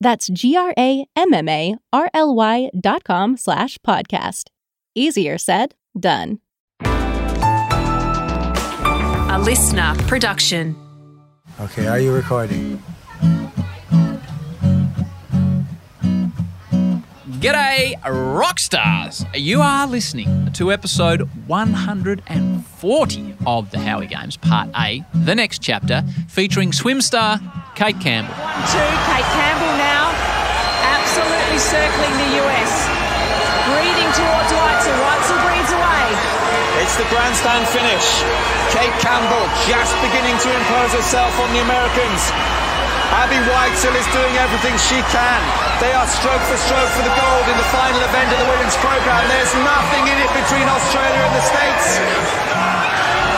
That's G-R-A-M-M-A-R-L-Y dot com slash podcast. Easier said, done. A listener production. Okay, are you recording? G'day, rock stars! You are listening to episode 140 of the Howie Games, Part A, the next chapter, featuring swim star Cate Campbell. One, two, Cate Campbell now, absolutely circling the US. Breathing towards Weitzel. Weitzel breathes away. It's the grandstand finish. Cate Campbell just beginning to impose herself on the Americans. Abbey Weitzel is doing everything she can. They are stroke for stroke for the gold in the final event of the women's program. There's nothing in it between Australia and the States.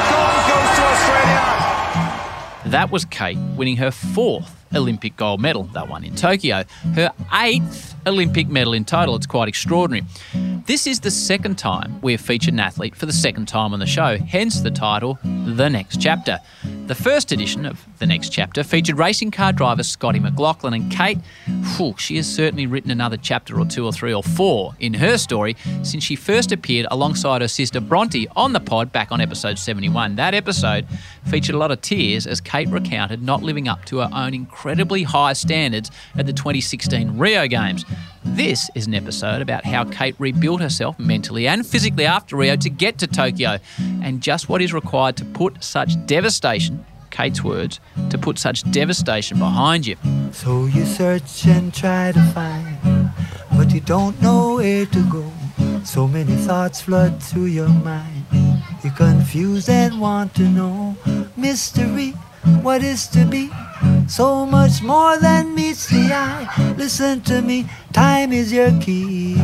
Gold goes to Australia. That was Cate winning her fourth Olympic gold medal, that one in Tokyo. Her eighth Olympic medal in total. It's quite extraordinary. This is the second time we have featured an athlete for the second time on the show, hence the title, The Next Chapter. The first edition of The Next Chapter featured racing car driver Scotty McLaughlin and Cate. Whew, she has certainly written another chapter or two or three or four in her story since she first appeared alongside her sister Bronte on the pod back on episode 71. That episode featured a lot of tears as Cate recounted not living up to her own incredibly high standards at the 2016 Rio Games. This is an episode about how Cate rebuilt herself mentally and physically after Rio to get to Tokyo and just what is required to put such devastation, Cate's words, to put such devastation behind you. So you search and try to find, but you don't know where to go. So many thoughts flood through your mind. You're confused and want to know mystery, what is to be. So much more than meets the eye. Listen to me, time is your key.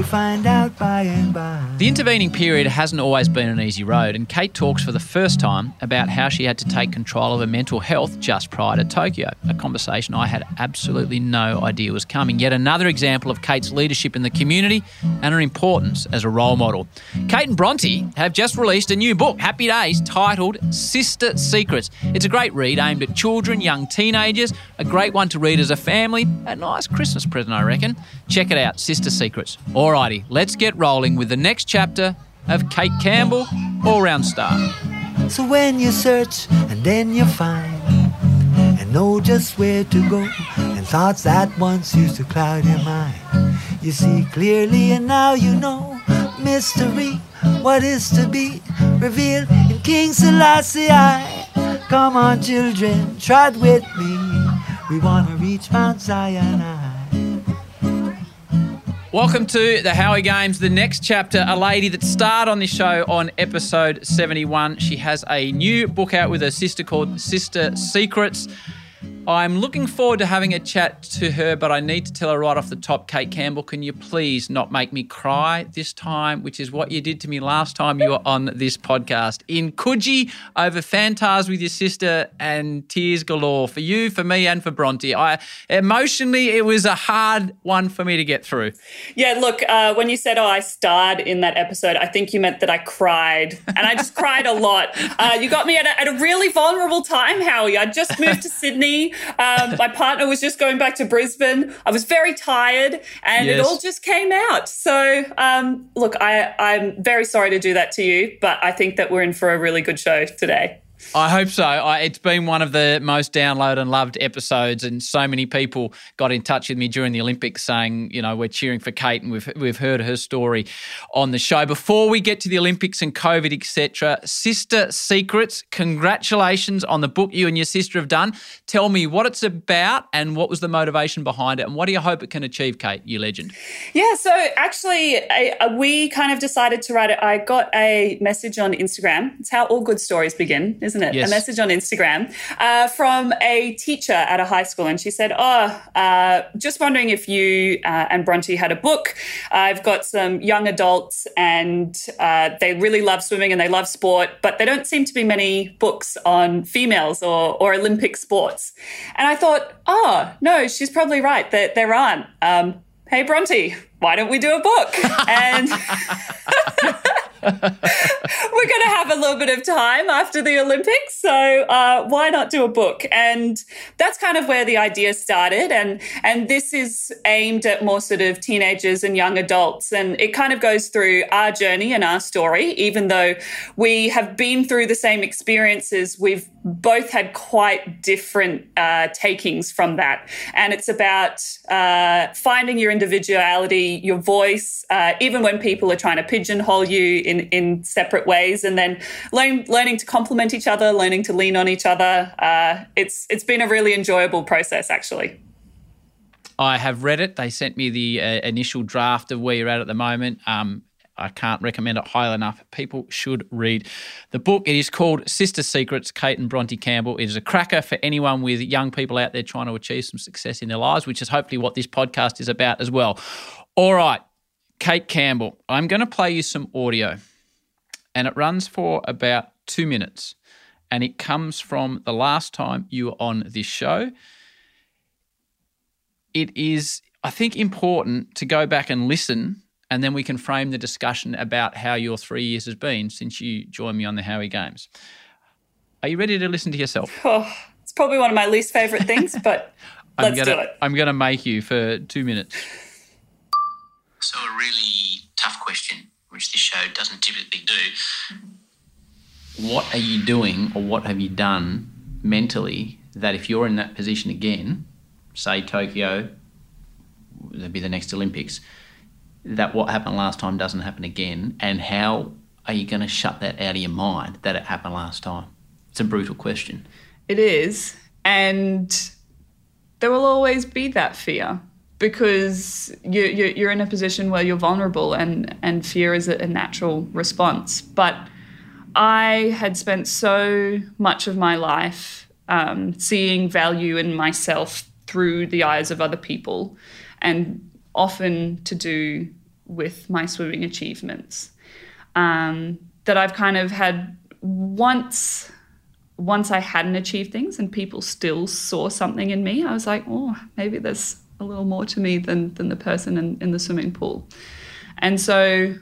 Will find out by and by. The intervening period hasn't always been an easy road, and Cate talks for the first time about how she had to take control of her mental health just prior to Tokyo, a conversation I had absolutely no idea was coming. Yet another example of Cate's leadership in the community and her importance as a role model. Cate and Bronte have just released a new book, Happy Days, titled Sister Secrets. It's a great read aimed at children, young teenagers, a great one to read as a family, a nice Christmas present, I reckon. Check it out, Sister Secrets. Alrighty, let's get rolling with the next chapter of Cate Campbell, all round star. So when you search and then you find and know just where to go and thoughts that once used to cloud your mind you see clearly and now you know mystery what is to be revealed in King Selassie come on children trot with me. We want to reach Mount Zion Welcome to the Howie Games, the next chapter. A lady that starred on this show on episode 71. She has a new book out with her sister called Sister Secrets. I'm looking forward to having a chat to her, but I need to tell her right off the top, Cate Campbell, can you please not make me cry this time, which is what you did to me last time you were on this podcast. In Coogee, over Fantas with your sister and tears galore for you, for me, and for Bronte. I emotionally, it was a hard one for me to get through. Yeah, look, uh, when you said, "Oh, I starred in that episode," I think you meant that I cried, and I just cried a lot. Uh, you got me at a, at a really vulnerable time, Howie. I just moved to Sydney. Um, my partner was just going back to Brisbane. I was very tired, and Yes. it all just came out. So, um, look, I, I'm very sorry to do that to you, but I think that we're in for a really good show today. I hope so. I, it's been one of the most downloaded and loved episodes, and so many people got in touch with me during the Olympics saying, you know, we're cheering for Cate, and we've we've heard her story on the show. Before we get to the Olympics and COVID, etc., Sister Secrets, congratulations on the book you and your sister have done. Tell me what it's about and what was the motivation behind it, and what do you hope it can achieve, Cate? You legend. Yeah. So actually, I, we kind of decided to write it. I got a message on Instagram. It's how all good stories begin isn't it? Yes. A message on Instagram uh, from a teacher at a high school. And she said, Oh, uh, just wondering if you uh, and Bronte had a book. I've got some young adults and uh, they really love swimming and they love sport, but there don't seem to be many books on females or, or Olympic sports. And I thought, Oh, no, she's probably right that there aren't. Um, hey, Bronte, why don't we do a book? and we're going to have a little bit of time after the Olympics. So uh, why not do a book? And that's kind of where the idea started. And, and this is aimed at more sort of teenagers and young adults. And it kind of goes through our journey and our story, even though we have been through the same experiences. We've both had quite different uh, takings from that. And it's about uh, finding your individuality, your voice, uh, even when people are trying to pigeonhole you in, in separate ways, and then learn, learning to complement each other, learning to lean on each other. Uh, it's, it's been a really enjoyable process, actually. I have read it. They sent me the uh, initial draft of where you're at at the moment. Um, I can't recommend it highly enough. People should read the book. It is called Sister Secrets, Cate and Bronte Campbell. It is a cracker for anyone with young people out there trying to achieve some success in their lives, which is hopefully what this podcast is about as well. All right, Cate Campbell, I'm going to play you some audio, and it runs for about two minutes. And it comes from the last time you were on this show. It is, I think, important to go back and listen and then we can frame the discussion about how your three years has been since you joined me on the Howie Games. Are you ready to listen to yourself? Oh, it's probably one of my least favorite things, but let's gonna, do it. I'm going to make you for two minutes. So, a really tough question, which this show doesn't typically do. What are you doing, or what have you done mentally that if you're in that position again, say Tokyo, that'd be the next Olympics, that what happened last time doesn't happen again? And how are you going to shut that out of your mind that it happened last time? It's a brutal question. It is. And there will always be that fear because you, you, are in a position where you're vulnerable and, and fear is a, natural response. But I had spent so much of my life um, seeing value in myself through the eyes of other people and often to do with my swimming achievements. Um, that I've kind of had once once I hadn't achieved things and people still saw something in me, I was like, oh, maybe there's a little more to me than than the person in, in the swimming pool. And so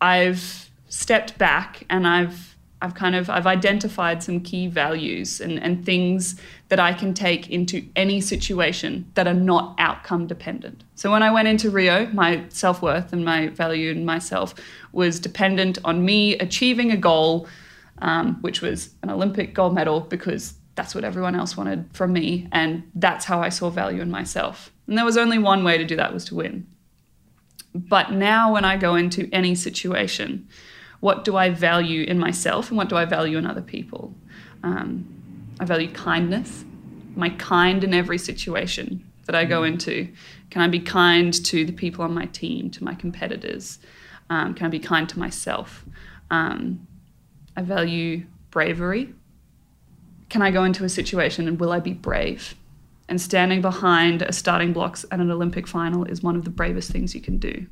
I've stepped back and I've I've kind of I've identified some key values and, and things that I can take into any situation that are not outcome dependent. So when I went into Rio, my self-worth and my value in myself was dependent on me achieving a goal, um, which was an Olympic gold medal, because that's what everyone else wanted from me. And that's how I saw value in myself. And there was only one way to do that was to win. But now when I go into any situation, what do I value in myself and what do I value in other people? Um, I value kindness. Am I kind in every situation that I go mm. into? Can I be kind to the people on my team, to my competitors? Um, can I be kind to myself? Um, I value bravery. Can I go into a situation and will I be brave? And standing behind a starting blocks at an Olympic final is one of the bravest things you can do.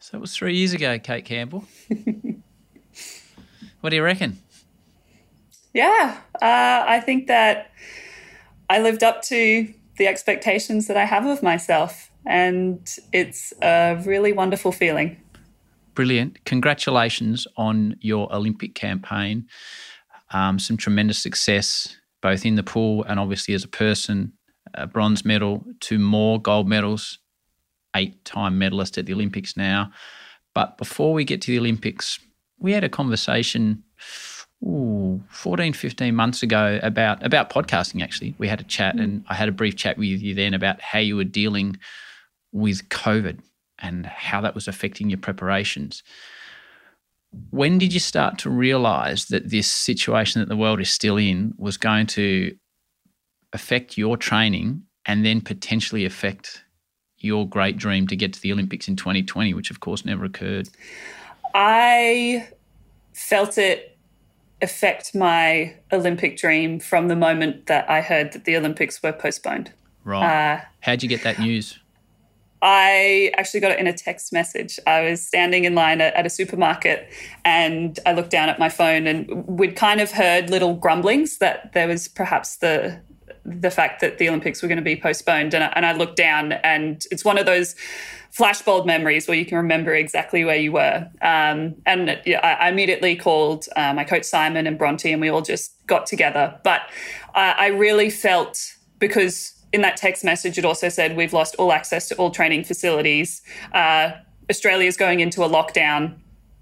So it was three years ago, Cate Campbell. what do you reckon? Yeah, uh, I think that I lived up to the expectations that I have of myself, and it's a really wonderful feeling. Brilliant. Congratulations on your Olympic campaign. Um, some tremendous success, both in the pool and obviously as a person. A bronze medal, two more gold medals, eight time medalist at the Olympics now. But before we get to the Olympics, we had a conversation ooh, 14, 15 months ago about about podcasting. Actually, we had a chat, and I had a brief chat with you then about how you were dealing with COVID and how that was affecting your preparations. When did you start to realize that this situation that the world is still in was going to affect your training and then potentially affect your great dream to get to the Olympics in 2020, which of course never occurred? I felt it affect my Olympic dream from the moment that I heard that the Olympics were postponed. Right. Uh, How'd you get that news? I actually got it in a text message. I was standing in line at, a supermarket and I looked down at my phone and we'd kind of heard little grumblings that there was perhaps the the fact that the Olympics were going to be postponed. And I, and I looked down and it's one of those flashbulb memories where you can remember exactly where you were. Um, and I, I, immediately called uh, my coach Simon and Bronte and we all just got together. But uh, I really felt because in that text message, it also said we've lost all access to all training facilities. Uh, Australia is going into a lockdown.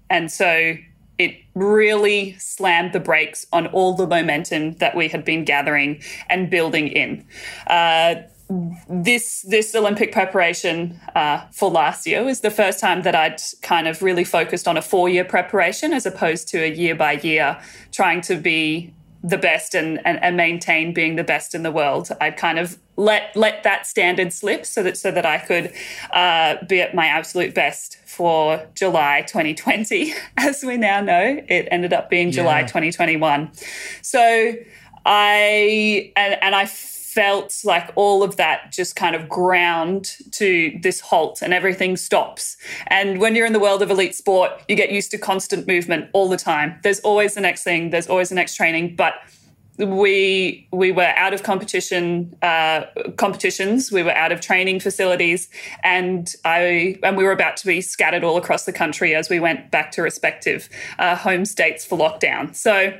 And so it really slammed the brakes on all the momentum that we had been gathering and building in. Uh, this this Olympic preparation uh, for last year was the first time that I'd kind of really focused on a four year preparation as opposed to a year by year trying to be the best and, and, and maintain being the best in the world. I'd kind of let let that standard slip so that so that I could uh, be at my absolute best for July 2020. As we now know, it ended up being July 2021. So I and and I felt like all of that just kind of ground to this halt and everything stops. And when you're in the world of elite sport, you get used to constant movement all the time. There's always the next thing, there's always the next training, but we we were out of competition uh, competitions. We were out of training facilities, and I and we were about to be scattered all across the country as we went back to respective uh, home states for lockdown. So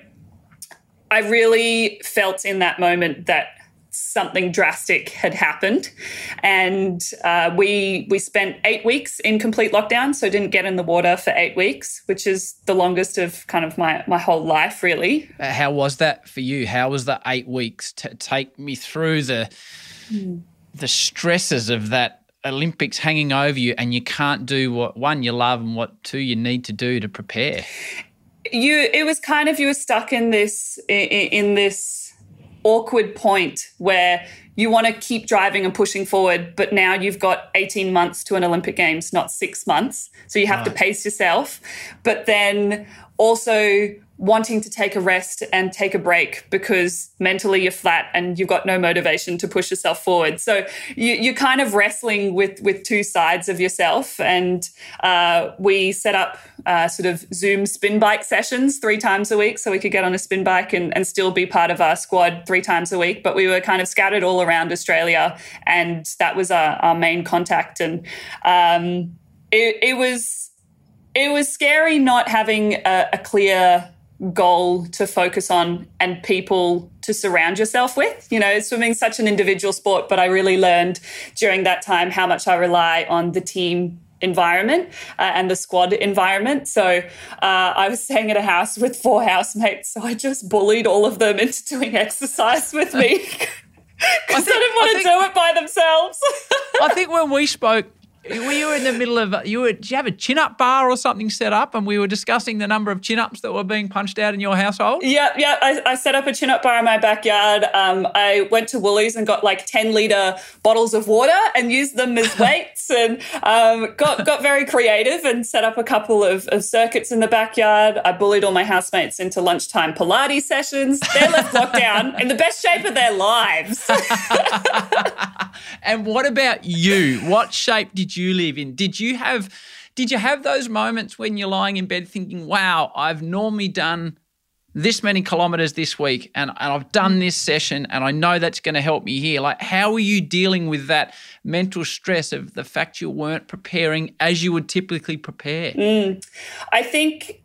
I really felt in that moment that something drastic had happened, and uh, we we spent eight weeks in complete lockdown, so didn't get in the water for eight weeks, which is the longest of kind of my my whole life, really. Uh, how was that for you? How was the eight weeks? to take me through the mm. the stresses of that Olympics hanging over you, and you can't do what one you love and what two you need to do to prepare. You, it was kind of you were stuck in this in, in this awkward point where you want to keep driving and pushing forward, but now you've got 18 months to an Olympic Games, not six months. So you have right. to pace yourself. But then also wanting to take a rest and take a break because mentally you're flat and you've got no motivation to push yourself forward. So you, are kind of wrestling with with two sides of yourself. And uh, we set up uh, sort of Zoom spin bike sessions three times a week so we could get on a spin bike and, and still be part of our squad three times a week. But we were kind of scattered all around Australia, and that was our, our main contact. And um, it, it was it was scary not having a, a clear goal to focus on and people to surround yourself with. You know, swimming's such an individual sport, but I really learned during that time how much I rely on the team environment uh, and the squad environment. So uh, I was staying at a house with four housemates, so I just bullied all of them into doing exercise with me. Because I, didn't want to do it by themselves. I think when we spoke were you in the middle of you were did you have a chin up bar or something set up? And we were discussing the number of chin ups that were being punched out in your household? Yeah yeah i, I set up a chin up bar in my backyard. Um, i went to woolies and got like 10 litre bottles of water and used them as weights and um, got got very creative and set up a couple of, of, circuits in the backyard. I bullied all my housemates into lunchtime pilates sessions. They left lockdown in the best shape of their lives. And what about you? What shape did you live in. Did you have did you have those moments when you're lying in bed thinking, wow, I've normally done this many kilometers this week and, and I've done this session and I know that's going to help me here. Like, how are you dealing with that mental stress of the fact you weren't preparing as you would typically prepare? Mm. I think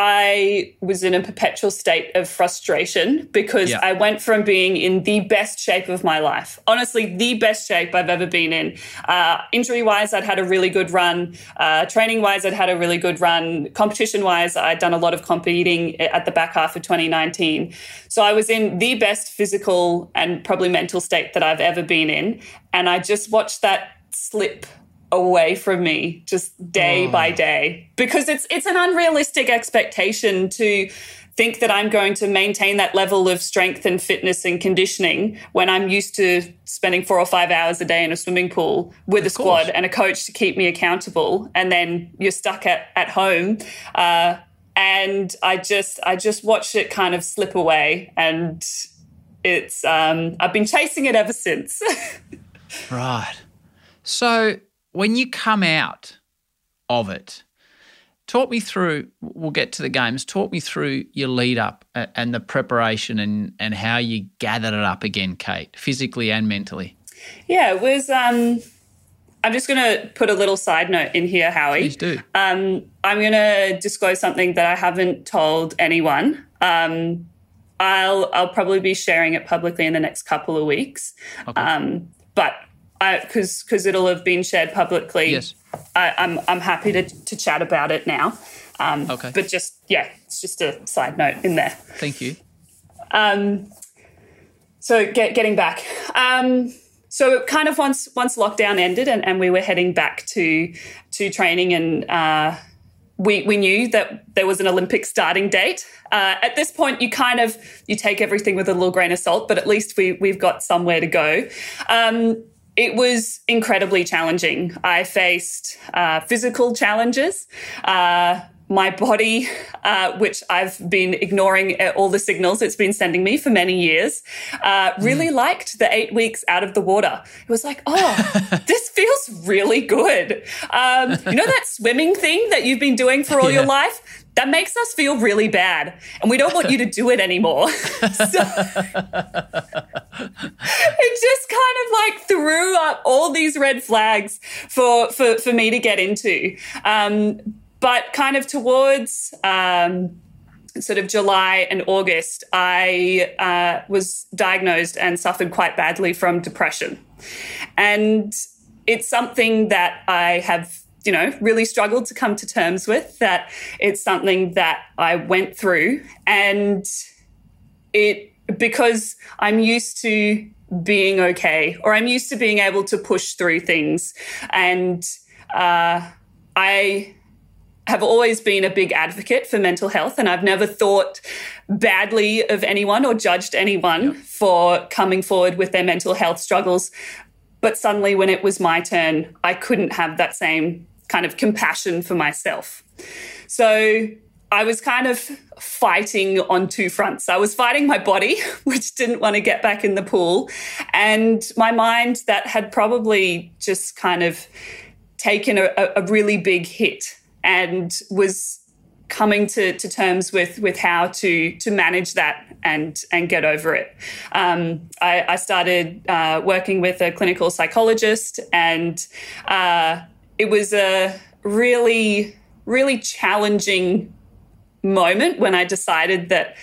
I was in a perpetual state of frustration because Yeah. I went from being in the best shape of my life, honestly, the best shape I've ever been in. Uh, injury wise, I'd had a really good run. Uh, training wise, I'd had a really good run. Competition wise, I'd done a lot of competing at the back half of 2019. So I was in the best physical and probably mental state that I've ever been in. And I just watched that slip away from me just day by day because it's it's an unrealistic expectation to think that I'm going to maintain that level of strength and fitness and conditioning when I'm used to spending 4 or 5 hours a day in a swimming pool with a squad course. and a coach to keep me accountable and then you're stuck at at home uh, and I just I just watched it kind of slip away and it's um, I've been chasing it ever since. Right. So when you come out of it, talk me through. We'll get to the games. Talk me through your lead up and the preparation and and how you gathered it up again, Cate, physically and mentally. Yeah, it was. Um, I'm just going to put a little side note in here, Howie. Please do. Um, I'm going to disclose something that I haven't told anyone. Um, I'll I'll probably be sharing it publicly in the next couple of weeks. Um, but because because it'll have been shared publicly, Yes. I, I'm I'm happy to to chat about it now. Um, Okay. But just yeah, it's just a side note in there. Thank you. Um, so get, getting back. Um, so kind of once once lockdown ended and, and we were heading back to to training and uh, we we knew that there was an Olympic starting date. Uh, at this point, you kind of you take everything with a little grain of salt, but at least we we've got somewhere to go. Um, it was incredibly challenging. I faced uh, physical challenges. Uh, my body, uh, which I've been ignoring uh, all the signals it's been sending me for many years, uh, really liked the eight weeks out of the water. It was like, oh, this feels really good. Um, you know that swimming thing that you've been doing for all your life? That makes us feel really bad, and we don't want you to do it anymore. so, it just kind of like threw up all these red flags for for for me to get into. Um, but kind of towards um, sort of July and August, I uh, was diagnosed and suffered quite badly from depression, and it's something that I have. You know, really struggled to come to terms with that. It's something that I went through, and it because I'm used to being okay or I'm used to being able to push through things. And uh, I have always been a big advocate for mental health, and I've never thought badly of anyone or judged anyone for coming forward with their mental health struggles. But suddenly, when it was my turn, I couldn't have that same kind of compassion for myself. So I was kind of fighting on two fronts. I was fighting my body, which didn't want to get back in the pool, and my mind that had probably just kind of taken a, a really big hit and was coming to, to terms with with how to to manage that and and get over it. Um, I, I started uh, working with a clinical psychologist, and uh, it was a really really challenging moment when I decided that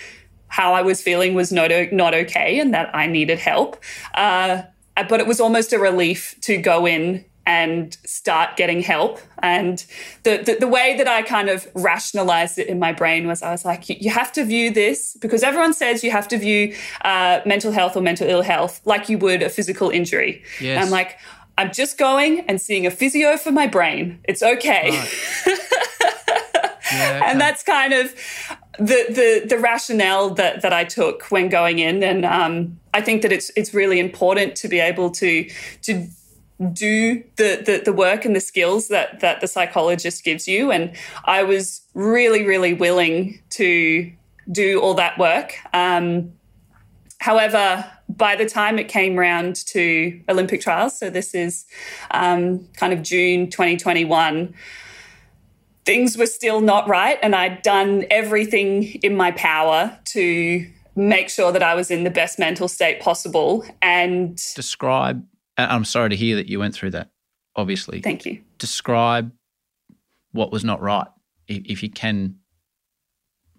how I was feeling was not not okay and that I needed help. Uh, but it was almost a relief to go in and start getting help. And the, the, the way that I kind of rationalized it in my brain was I was like, you, have to view this because everyone says you have to view uh, mental health or mental ill health like you would a physical injury. Yes. I'm like, I'm just going and seeing a physio for my brain. It's okay. Yeah, and that's kind of the the the rationale that that I took when going in, and um, I think that it's it's really important to be able to to do the, the the work and the skills that that the psychologist gives you, and I was really really willing to do all that work. Um, however, by the time it came round to Olympic trials, so this is um, kind of June 2021 things were still not right and I'd done everything in my power to make sure that I was in the best mental state possible and Describe. and I'm sorry to hear that you went through that. Obviously, thank you. describe what was not right, if, if you can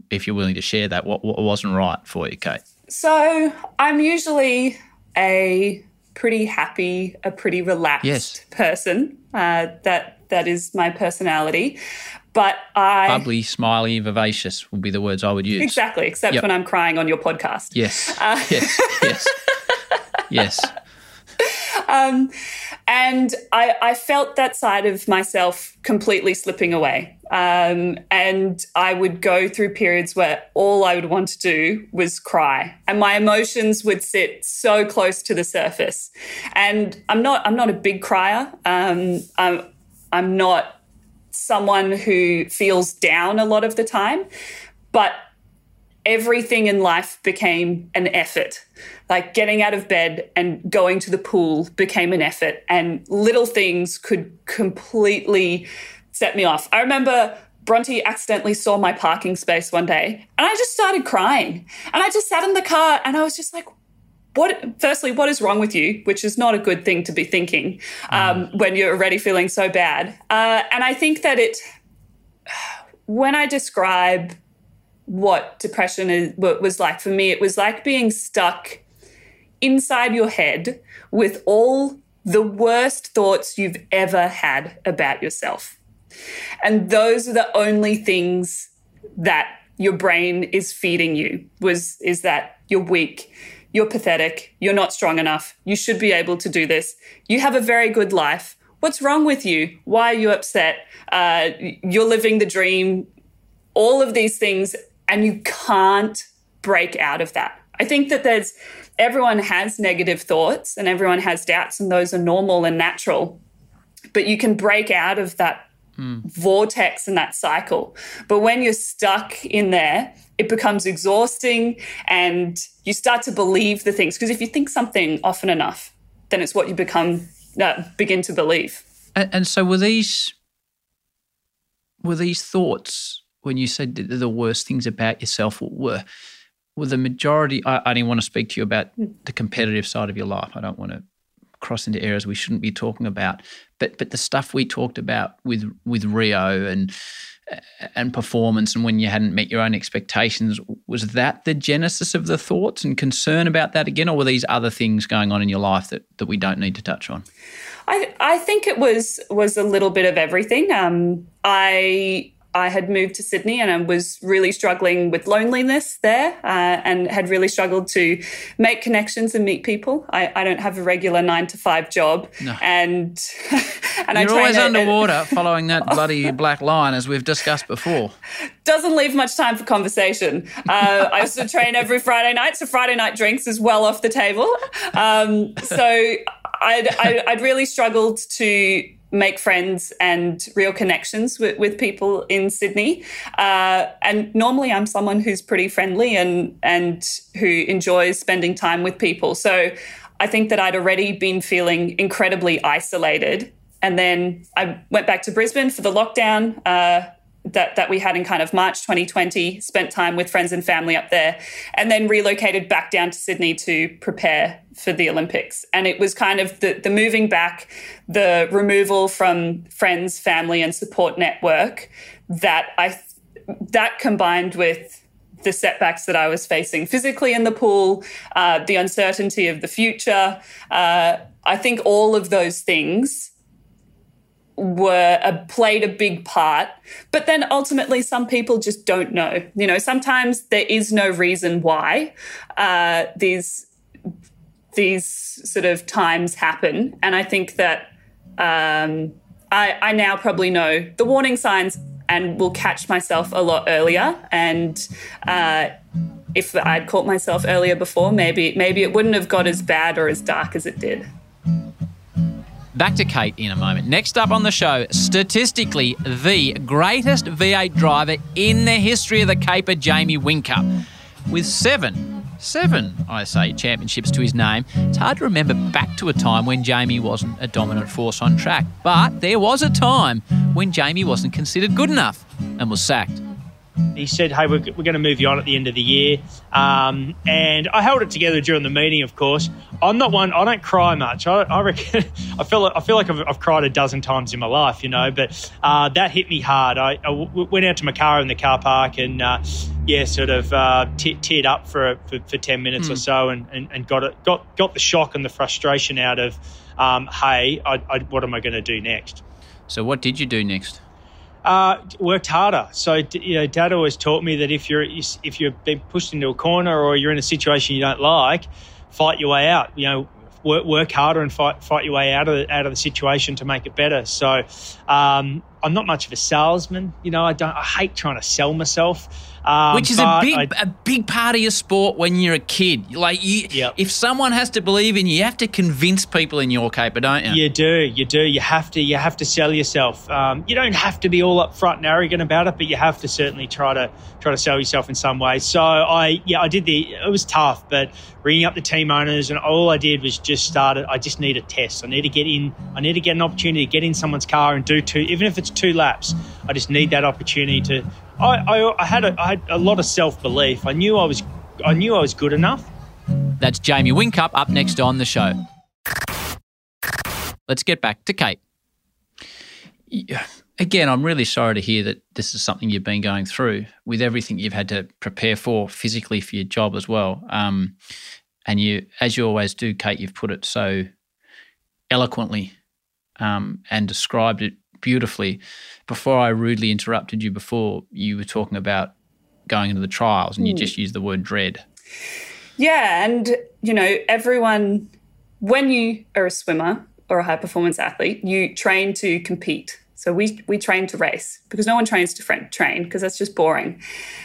if you're willing to share that, what, what wasn't right for you, Cate? So I'm usually a pretty happy, a pretty relaxed Yes. person. Uh, that that is my personality. But I Bubbly, smiley, vivacious would be the words I would use. exactly, except Yep. when I'm crying on your podcast. Yes. Uh, yes. Yes. yes. Um, and I, I felt that side of myself completely slipping away. Um, and I would go through periods where all I would want to do was cry, and my emotions would sit so close to the surface. And I'm not I'm not a big crier. Um, I'm I'm not someone who feels down a lot of the time, but everything in life became an effort. Like getting out of bed and going to the pool became an effort, and little things could completely set me off. I remember Bronte accidentally saw my parking space one day, and I just started crying. And I just sat in the car and I was just like, what firstly what is wrong with you which is not a good thing to be thinking um, when you're already feeling so bad uh, and i think that it when i describe what depression is, what was like for me it was like being stuck inside your head with all the worst thoughts you've ever had about yourself. And those are the only things that your brain is feeding you was is that you're weak you're pathetic you're not strong enough you should be able to do this you have a very good life. What's wrong with you? Why are you upset? Uh, you're living the dream all of these things and you can't break out of that. I think that there's everyone has negative thoughts and everyone has doubts and those are normal and natural but you can break out of that vortex and that cycle. But when you're stuck in there, it becomes exhausting and you start to believe the things. Because if you think something often enough, then it's what you become, uh, begin to believe. And, and so were these were these thoughts when you said the worst things about yourself were were the majority? I, I didn't want to speak to you about the competitive side of your life. I don't want to cross into areas we shouldn't be talking about. But but the stuff we talked about with with Rio and and performance and when you hadn't met your own expectations was that the genesis of the thoughts and concern about that again or were these other things going on in your life that, that we don't need to touch on I, I think it was was a little bit of everything. Um, I I had moved to Sydney and I was really struggling with loneliness there uh, and had really struggled to make connections and meet people. I, I don't have a regular nine to five job. No. And, and I you're always at- underwater following that bloody black line as we've discussed before doesn't leave much time for conversation. Uh, I used to train every Friday night, so Friday night drinks is well off the table. Um, so I'd, I'd, I'd really struggled to make friends and real connections with, with people in Sydney. Uh, and normally I'm someone who's pretty friendly and, and who enjoys spending time with people. So I think that I'd already been feeling incredibly isolated. And then I went back to Brisbane for the lockdown. Uh, that that we had in kind of March 2020, spent time with friends and family up there, and then relocated back down to Sydney to prepare for the Olympics. And it was kind of the the moving back, the removal from friends, family, and support network that I that combined with the setbacks that I was facing physically in the pool, uh, the uncertainty of the future. Uh, I think all of those things were uh, played a big part but then ultimately some people just don't know. You know sometimes there is no reason why uh, these these sort of times happen. And i think that um, I, I now probably know the warning signs and will catch myself a lot earlier. And uh, if i'd caught myself earlier before maybe maybe it wouldn't have got as bad or as dark as it did Back to Cate in a moment. Next up on the show, statistically, the greatest V8 driver in the history of the Caper, Jamie Whincup. With seven, seven, I say, championships to his name, it's hard to remember back to a time when Jamie wasn't a dominant force on track. But there was a time when Jamie wasn't considered good enough and was sacked. He said, "Hey, we're, we're going to move you on at the end of the year," um, and I held it together during the meeting. Of course, I'm not one. I don't cry much. I, I reckon. I feel. I feel like I've, I've cried a dozen times in my life, you know. But uh, that hit me hard. I, I w- went out to my car in the car park, and uh, yeah, sort of uh, t- teared up for, for, for ten minutes mm. or hmm. so, and, and, and got it got got the shock and the frustration out of, um, hey, I, I, what am I going to do next? So what did you do next? Uh, worked harder. So you know, Dad always taught me that if you're if you're being pushed into a corner or you're in a situation you don't like, fight your way out. You know, work, work harder and fight fight your way out of the, out of the situation to make it better. So um, I'm not much of a salesman. You know, I don't. I hate trying to sell myself. Um, Which is a big I, a big part of your sport when you're a kid. Like you, yep. if someone has to believe in you, you have to convince people in your caper, don't you? You do, you do. You have to, you have to sell yourself. Um, you don't have to be all upfront and arrogant about it, but you have to certainly try to try to sell yourself in some way. So I, yeah, I did the. It was tough, but ringing up the team owners and all I did was just started. I just need a test. I need to get in. I need to get an opportunity to get in someone's car and do two, even if it's two laps. I just need that opportunity to I, I, I had a, I had a lot of self belief. I knew I was I knew I was good enough. That's Jamie Whincup up next on the show. Let's get back to Cate. Again, I'm really sorry to hear that this is something you've been going through with everything you've had to prepare for physically for your job as well. Um, and you, as you always do, Cate, you've put it so eloquently um, and described it beautifully. Before I rudely interrupted you, before you were talking about going into the trials, and mm. you hmm. just used the word dread. Yeah, and you know, everyone, when you are a swimmer or a high performance athlete, you train to compete. So we we train to race because no one trains to train because that's just boring.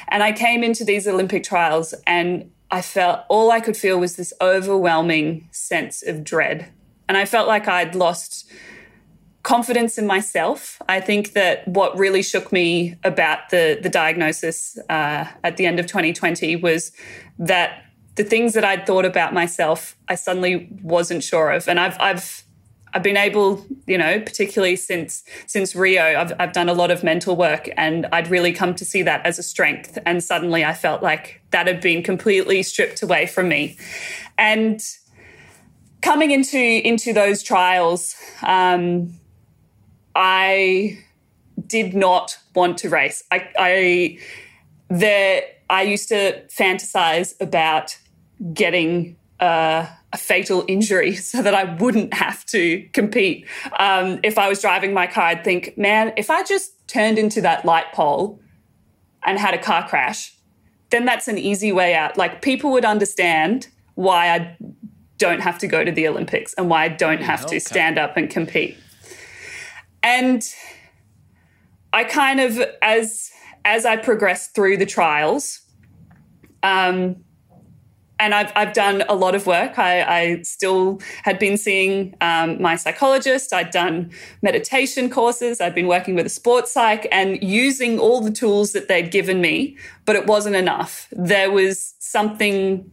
And I came into these Olympic trials and I felt all I could feel was this overwhelming sense of dread. And I felt like I'd lost confidence in myself. I think that what really shook me about the the diagnosis uh, at the end of 2020 was that the things that I'd thought about myself, I suddenly wasn't sure of, and I've I've I've been able, you know, particularly since since Rio, I've I've done a lot of mental work, and I'd really come to see that as a strength. And suddenly, I felt like that had been completely stripped away from me, and coming into into those trials. Um, I did not want to race. I, I there I used to fantasize about getting a fatal injury so that I wouldn't have to compete. Um, if I was driving my car, I'd think, man, if I just turned into that light pole and had a car crash, then that's an easy way out. Like people would understand why I don't have to go to the Olympics and why I don't have to stand up and compete. And I kind of, as as I progressed through the trials, um, and I've, I've done a lot of work. I, I still had been seeing um, my psychologist. I'd done meditation courses. I'd been working with a sports psych and using all the tools that they'd given me, but it wasn't enough. There was something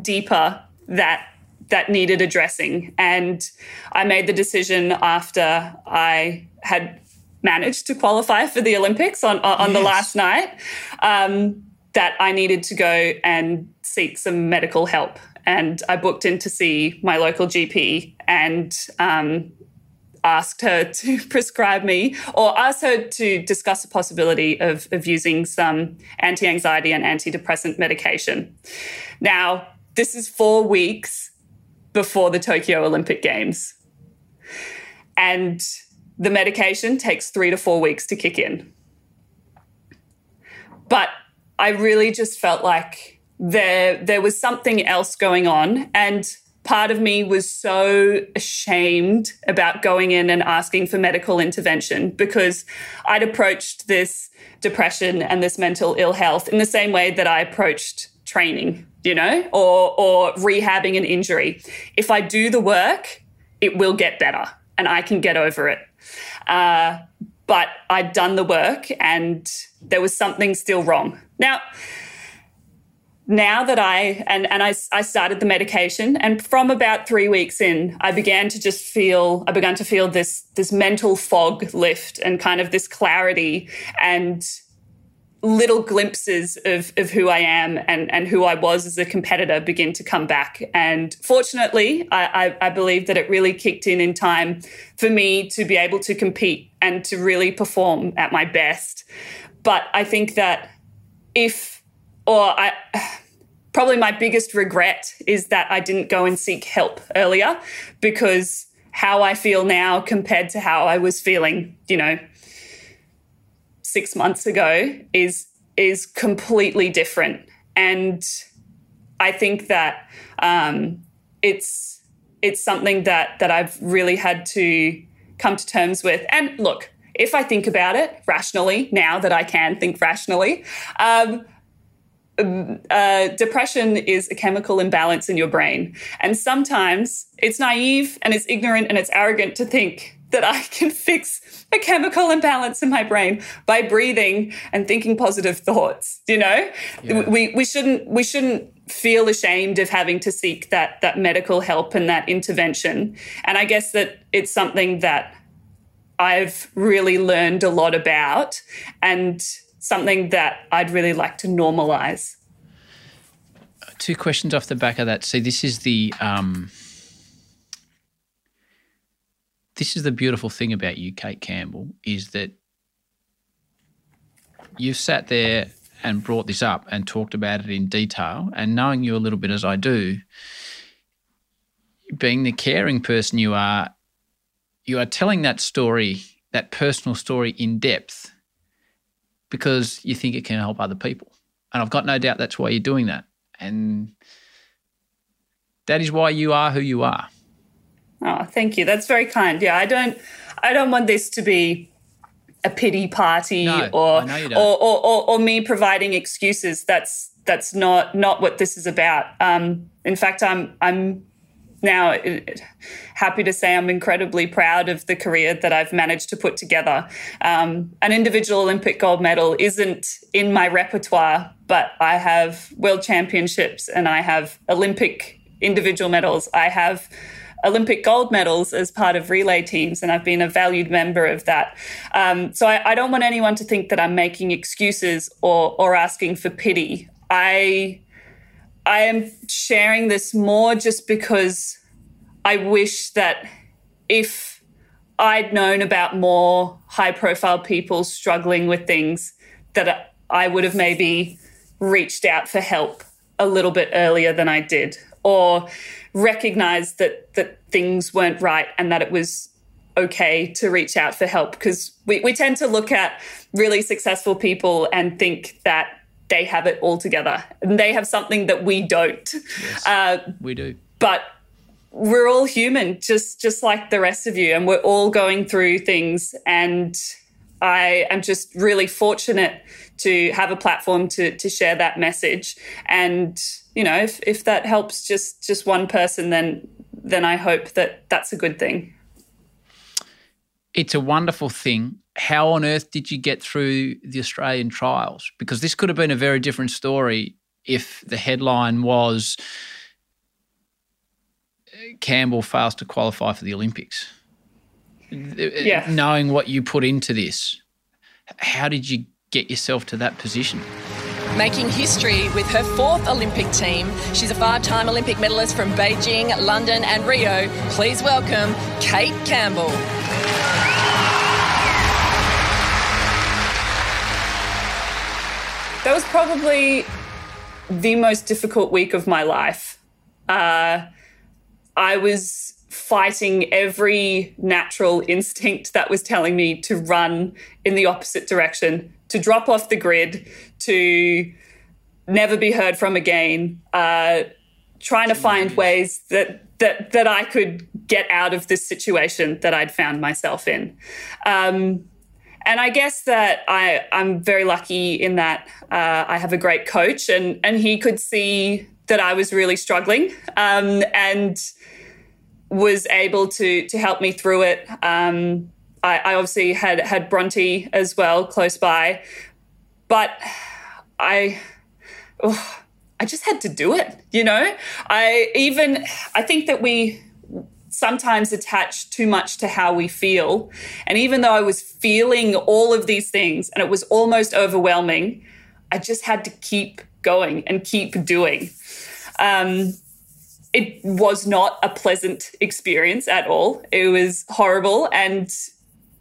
deeper that that needed addressing. And I made the decision after I had managed to qualify for the Olympics on, on yes. the last night um, that I needed to go and seek some medical help. And I booked in to see my local GP and um, asked her to prescribe me or asked her to discuss the possibility of, of using some anti anxiety and antidepressant medication. Now, this is four weeks before the Tokyo Olympic Games. And the medication takes three to four weeks to kick in. But I really just felt like there, there was something else going on. And part of me was so ashamed about going in and asking for medical intervention because I'd approached this depression and this mental ill health in the same way that I approached training, you know, or or rehabbing an injury. If I do the work, it will get better and I can get over it. Uh, but I'd done the work and there was something still wrong. Now, now that I and and I, I started the medication and from about three weeks in, I began to just feel I began to feel this this mental fog lift and kind of this clarity and little glimpses of, of who I am and, and who I was as a competitor begin to come back. And fortunately, I, I, I, believe that it really kicked in in time for me to be able to compete and to really perform at my best. But I think that if or I probably my biggest regret is that I didn't go and seek help earlier because how I feel now compared to how I was feeling, you know, six months ago is is completely different. And I think that um, it's it's something that that I've really had to come to terms with. And look, if I think about it rationally, now that I can think rationally, um, uh, depression is a chemical imbalance in your brain. And sometimes it's naive and it's ignorant and it's arrogant to think that I can fix a chemical imbalance in my brain by breathing and thinking positive thoughts. You know, yeah. we, we shouldn't, we shouldn't feel ashamed of having to seek that, that medical help and that intervention. And I guess that it's something that I've really learned a lot about and something that I'd really like to normalize. Two questions off the back of that. See, this is the um, this is the beautiful thing about you, Cate Campbell, is that you've sat there and brought this up and talked about it in detail. And knowing you a little bit as I do, being the caring person you are, you are telling that story, that personal story in depth because you think it can help other people. And I've got no doubt that's why you're doing that. And that is why you are who you are. Oh, thank you. That's very kind. Yeah, I don't I don't want this to be a pity party no, or, or, or, or, or me providing excuses. That's that's not not what this is about. Um, in fact, I'm I'm now happy to say I'm incredibly proud of the career that I've managed to put together. Um, an individual Olympic gold medal isn't in my repertoire, but I have world championships and I have Olympic individual medals. I have Olympic gold medals as part of relay teams, and I've been a valued member of that. Um, so I, I don't want anyone to think that I'm making excuses or or asking for pity. I I am sharing this more just because I wish that if I'd known about more high profile people struggling with things, that I would have maybe reached out for help a little bit earlier than I did, or recognized that that things weren't right and that it was okay to reach out for help because we, we tend to look at really successful people and think that they have it all together and they have something that we don't. Yes, uh, we do. But we're all human, just just like the rest of you, and we're all going through things. And I am just really fortunate to have a platform to to share that message. And you know, if if that helps just just one person, then then I hope that that's a good thing. It's a wonderful thing how on earth did you get through the Australian trials? Because this could have been a very different story if the headline was Campbell fails to qualify for the Olympics. Yeah. Knowing what you put into this, how did you get yourself to that position? Making history with her fourth Olympic team. She's a five time Olympic medalist from Beijing, London, and Rio. Please welcome Cate Campbell. That was probably the most difficult week of my life. Uh, I was fighting every natural instinct that was telling me to run in the opposite direction, to drop off the grid, to never be heard from again, uh, trying to find ways that that that I could get out of this situation that I'd found myself in. Um, and I guess that I, I'm very lucky in that uh, I have a great coach, and and he could see that I was really struggling, um, and was able to to help me through it. Um, I, I, obviously had had Bronte as well close by, but I. Oh, I just had to do it, you know? I even I think that we sometimes attach too much to how we feel. And even though I was feeling all of these things and it was almost overwhelming, I just had to keep going and keep doing. Um, it was not a pleasant experience at all. It was horrible. And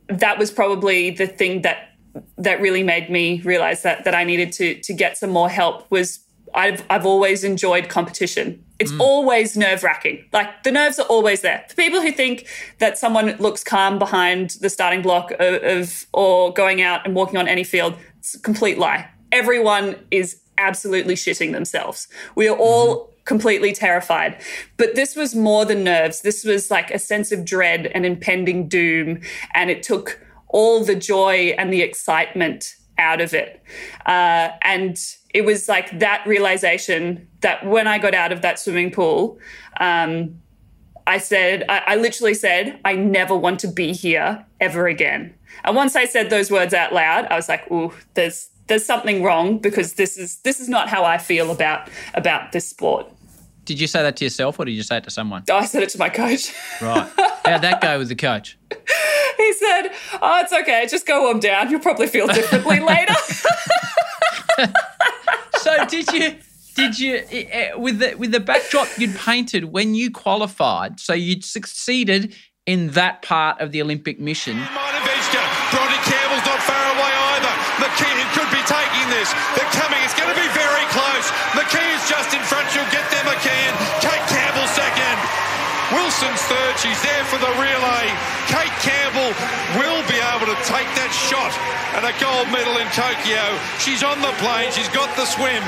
that was probably the thing that that really made me realize that that I needed to to get some more help was I've I've always enjoyed competition. It's Mm. always nerve wracking. Like the nerves are always there. For people who think that someone looks calm behind the starting block of, of or going out and walking on any field, it's a complete lie. Everyone is absolutely shitting themselves. We are all completely terrified. But this was more than nerves. This was like a sense of dread and impending doom. And it took all the joy and the excitement out of it. Uh, and it was like that realization that when I got out of that swimming pool, um, I said, I, I literally said, I never want to be here ever again. And once I said those words out loud, I was like, ooh, there's there's something wrong because this is this is not how I feel about about this sport. Did you say that to yourself or did you say it to someone? I said it to my coach. Right. How'd that go with the coach? he said, "Oh, it's okay. Just go warm down. You'll probably feel differently later." So did you? Did you eh, eh, with the with the backdrop you'd painted when you qualified? So you'd succeeded in that part of the Olympic mission. Motivishka. Bronte Campbell's not far away either. McKeon could be taking this. They're coming. It's going to be very close. McKeon's just in front. She'll get Wilson's third. She's there for the relay. Cate Campbell will be able to take that shot at a gold medal in Tokyo. She's on the plane. She's got the swim.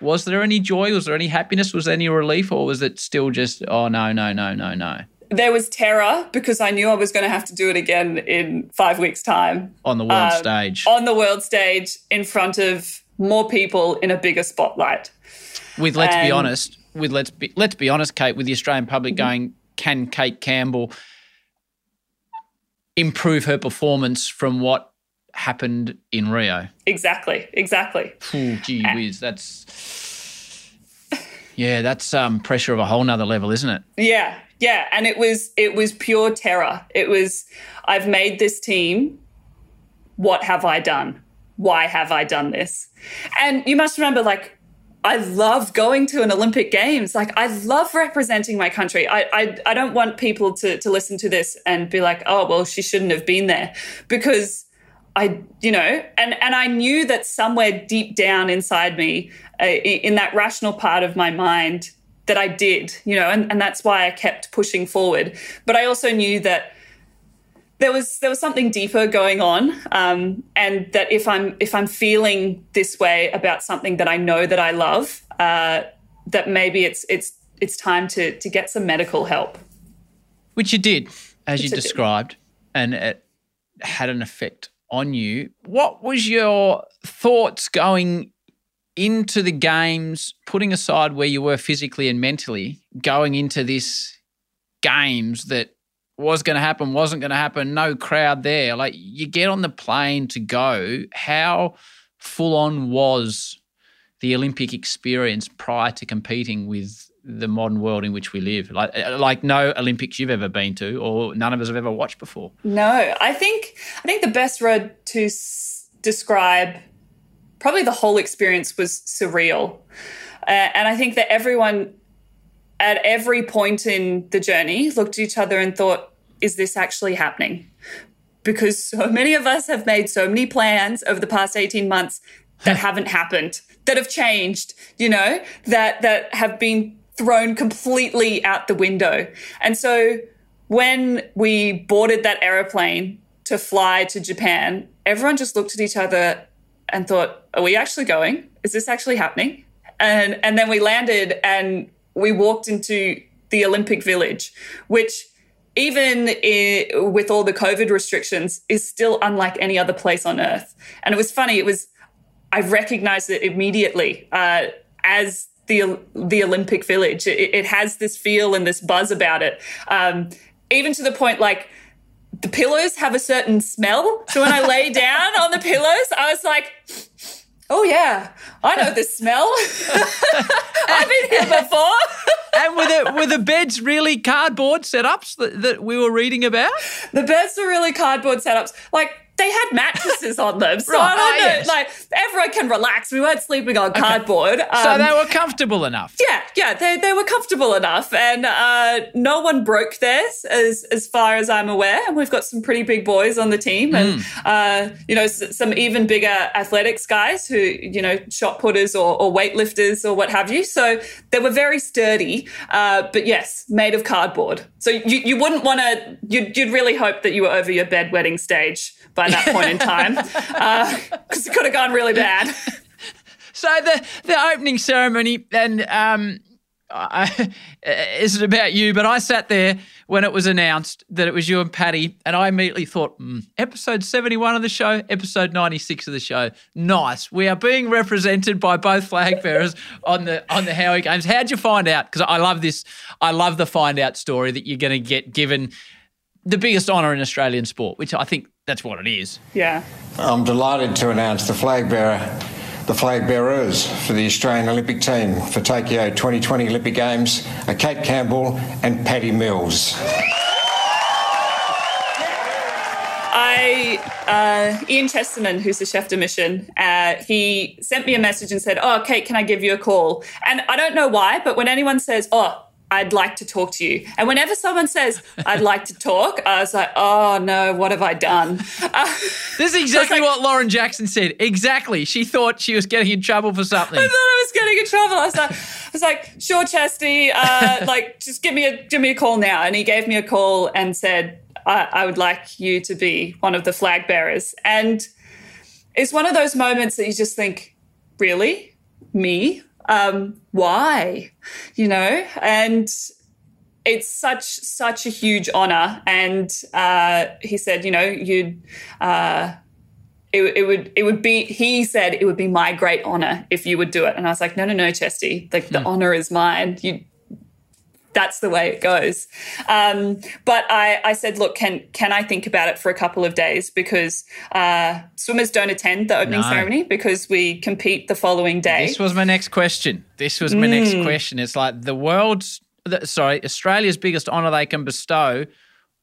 Was there any joy? Was there any happiness? Was there any relief, or was it still just oh no no no no no there was terror because I knew I was going to have to do it again in five weeks' time on the world Um, stage? on the world stage in front of more people in a bigger spotlight. with let's be honest, with let's be let's be honest, Cate, with the Australian public Mm-hmm. going, can Cate Campbell improve her performance from what happened in Rio? Exactly, exactly. Ooh, gee whiz, that's yeah, that's um, pressure of a whole nother level, isn't it? Yeah, yeah, and it was it was pure terror. It was I've made this team. What have I done? Why have I done this? And you must remember, like, I love going to an Olympic Games. Like, I love representing my country. I I, I don't want people to to listen to this and be like, oh, well, she shouldn't have been there, because I, you know, and and I knew that somewhere deep down inside me, uh, in that rational part of my mind, that I did, you know, and, and that's why I kept pushing forward. But I also knew that there was there was something deeper going on, um, and that if I'm if I'm feeling this way about something that I know that I love, uh, that maybe it's it's it's time to to get some medical help. Which you did, as you Which did. described, and it had an effect on you. What was your thoughts going into the games, putting aside where you were physically and mentally, going into this games that was going to happen, wasn't going to happen, no crowd there. Like you get on the plane to go, how full on was the Olympic experience prior to competing with the modern world in which we live? Like uh, like no Olympics you've ever been to or none of us have ever watched before. No, I think I think the best word to s- describe probably the whole experience was surreal, uh, and I think that everyone at every point in the journey looked at each other and thought, "Is this actually happening?" Because so many of us have made so many plans over the past eighteen months that haven't happened, that have changed, you know, that that have been thrown completely out the window, and so when we boarded that aeroplane to fly to Japan, everyone just looked at each other and thought, "Are we actually going? Is this actually happening?" And and then we landed and we walked into the Olympic Village, which even with all the COVID restrictions is still unlike any other place on earth. And it was funny. It was I recognized it immediately uh, as the the Olympic Village. It, it has this feel and this buzz about it, um, even to the point like the pillows have a certain smell. So when I lay down on the pillows, I was like. Oh yeah, I know this smell. I've been here before. and were the were the beds really cardboard setups that, that we were reading about? The beds were really cardboard setups. Like they had mattresses on them. So Right, I don't oh, know. yes. Like everyone can relax. We weren't sleeping on cardboard. so Um, they were comfortable enough. yeah, yeah, they, they were comfortable enough, and uh, no one broke theirs, as as far as I'm aware. And we've got some pretty big boys on the team, and uh, you know s- some even bigger athletics guys who you know shot putters or, or weightlifters or what have you. So they were very sturdy, uh, but yes, made of cardboard. So you, you wouldn't want to. You'd, you'd really hope that you were over your bedwetting stage by that point in time, because it could have gone really bad. So the the opening ceremony, and um, I, is it about you, but I sat there when it was announced that it was you and Patty, and I immediately thought, hmm, episode seventy one of the show, episode ninety six of the show, nice. We are being represented by both flag bearers on the on the Howie Games. How'd you find out? Because I love this. I love the find out story that you're going to get given the biggest honour in Australian sport, which I think that's what it is. Yeah. I'm delighted to announce the flag bearer, the flag bearers for the Australian Olympic team for Tokyo 2020 Olympic Games are Cate Campbell and Patty Mills. I uh, Ian Chesterman, who's the chef de mission, uh, he sent me a message and said, "Oh, Cate, can I give you a call?" And I don't know why, but when anyone says, "Oh," I'd like to talk to you. And whenever someone says, I'd like to talk, I was like, oh no, what have I done? Uh, This is exactly what Lauren Jackson said. Exactly. She thought she was getting in trouble for something. I thought I was getting in trouble. I was like, I was like, sure, Chesty, uh, like, just give me a give me a call now. And he gave me a call and said, I, I would like you to be one of the flag bearers. And it's one of those moments that you just think, really, me? Um, why? You know, and it's such such a huge honor. And uh, he said, you know, you'd. Uh, it, it would it would be he said it would be my great honor if you would do it and i was like no no no chesty like the honor is mine you that's the way it goes um, but I, I said look can can i think about it for a couple of days because uh, swimmers don't attend the opening No. ceremony because we compete the following day This was my next question. This was my next Mm. question. It's like the world's, the, sorry, Australia's biggest honour they can bestow.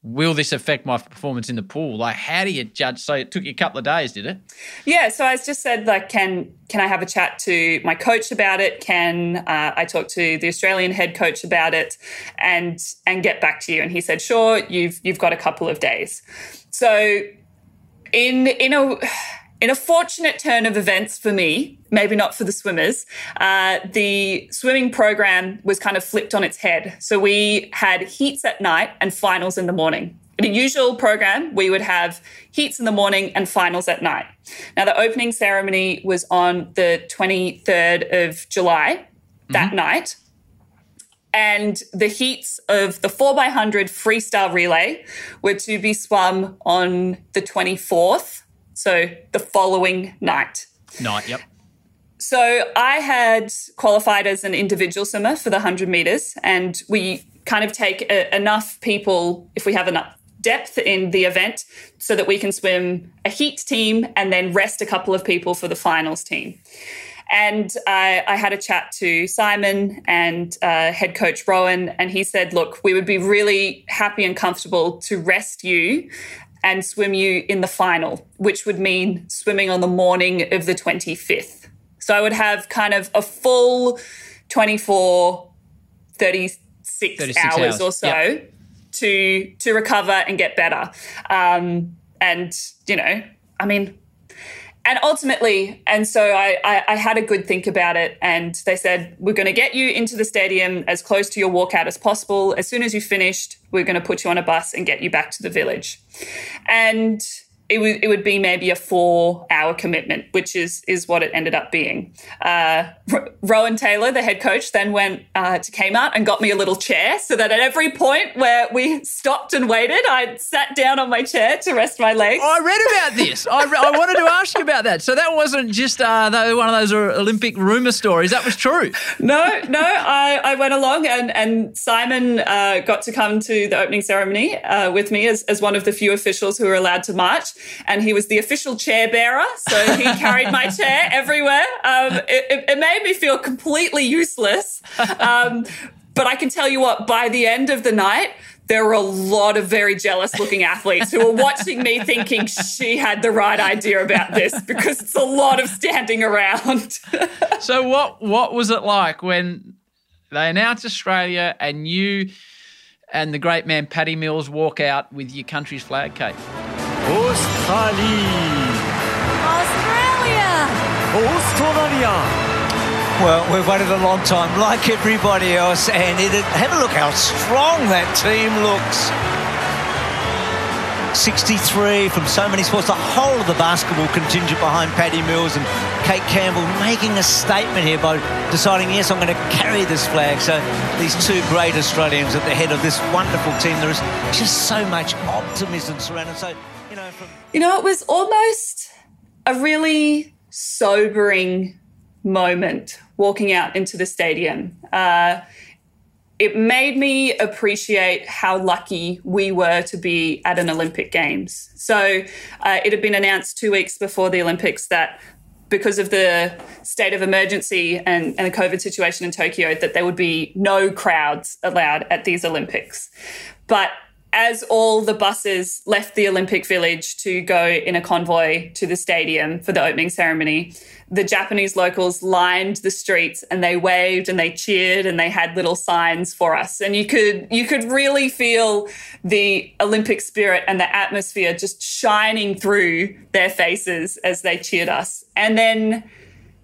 Will this affect my performance in the pool? Like, how do you judge? So it took you a couple of days, did it? Yeah, so I just said like, can can I have a chat to my coach about it? Can uh, I talk to the Australian head coach about it, and and get back to you? And he said, sure. You've you've got a couple of days. So in in a in a fortunate turn of events for me, maybe not for the swimmers, uh, the swimming program was kind of flipped on its head. So we had heats at night and finals in the morning. In a usual program, we would have heats in the morning and finals at night. Now, the opening ceremony was on the 23rd of July that night. And the heats of the 4x100 freestyle relay were to be swum on the 24th, so the following night. Night, yep. So I had qualified as an individual swimmer for the 100 meters, and we kind of take a, enough people, if we have enough depth in the event, so that we can swim a heat team and then rest a couple of people for the finals team. And I, I had a chat to Simon and uh, head coach Rohan, and he said, Look, we would be really happy and comfortable to rest you and swim you in the final, which would mean swimming on the morning of the 25th. So I would have kind of a full 24, 36, 36 hours, hours, or so yep. to to recover and get better. Um, and you know, I mean, and ultimately, and so I, I, I had a good think about it, and they said we're going to get you into the stadium as close to your walkout as possible. As soon as you finished, we're going to put you on a bus and get you back to the village, and it would it would be maybe a four hour commitment, which is is what it ended up being. Uh, R- Rohan Taylor, the head coach, then went uh, to Kmart and got me a little chair, so that at every point where we stopped and waited, I sat down on my chair to rest my legs. I read about this. I, re- I wanted to ask you about that. So that wasn't just uh, one of those Olympic rumor stories. That was true. no, no, I, I went along and, and Simon uh, got to come to the opening ceremony uh, with me as, as one of the few officials who were allowed to march. And he was the official chair bearer. So he carried my chair everywhere. Um, it, it, made me feel completely useless. Um, But I can tell you what, by the end of the night, there were a lot of very jealous looking athletes who were watching me thinking she had the right idea about this because it's a lot of standing around. so what what was it like when they announced Australia and you and the great man Patty Mills walk out with your country's flag, Cate? Australia. Australia. Australia. Well, we've waited a long time, like everybody else, and it, have a look how strong that team looks. 63 from so many sports, the whole of the basketball contingent behind Patty Mills and Cate Campbell making a statement here by deciding, yes, I'm going to carry this flag. So these two great Australians at the head of this wonderful team, there is just so much optimism surrounding. So, you know, from- you know, it was almost a really sobering moment walking out into the stadium. Uh, it made me appreciate how lucky we were to be at an Olympic Games. So uh, it had been announced two weeks before the Olympics that because of the state of emergency and, and the COVID situation in Tokyo, that there would be no crowds allowed at these Olympics. But as all the buses left the Olympic Village to go in a convoy to the stadium for the opening ceremony, the Japanese locals lined the streets and they waved and they cheered and they had little signs for us. And you could you could really feel the Olympic spirit and the atmosphere just shining through their faces as they cheered us. And then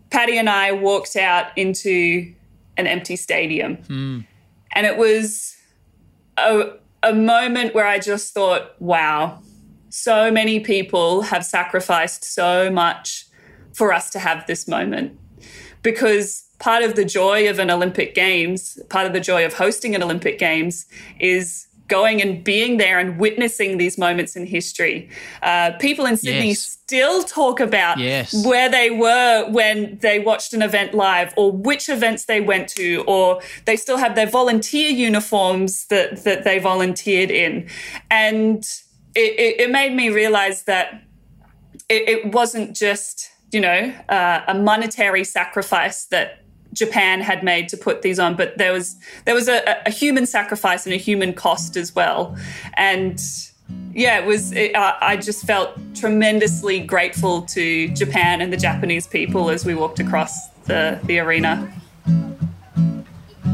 Patty and I walked out into an empty stadium. Mm. And it was a, a moment where I just thought, wow, so many people have sacrificed so much for us to have this moment. Because part of the joy of an Olympic Games, part of the joy of hosting an Olympic Games is going and being there and witnessing these moments in history. Uh, people in Sydney Yes. still talk about Yes. where they were when they watched an event live or which events they went to or they still have their volunteer uniforms that, that they volunteered in. And it, it, it made me realize that it, it wasn't just, you know, uh, a monetary sacrifice that Japan had made to put these on, but there was there was a, a human sacrifice and a human cost as well, and yeah, it was. It, I I just felt tremendously grateful to Japan and the Japanese people as we walked across the the arena.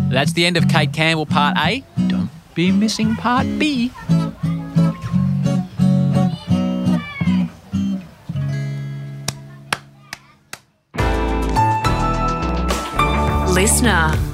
That's the end of Cate Campbell Part A. Don't be missing Part B. Listener.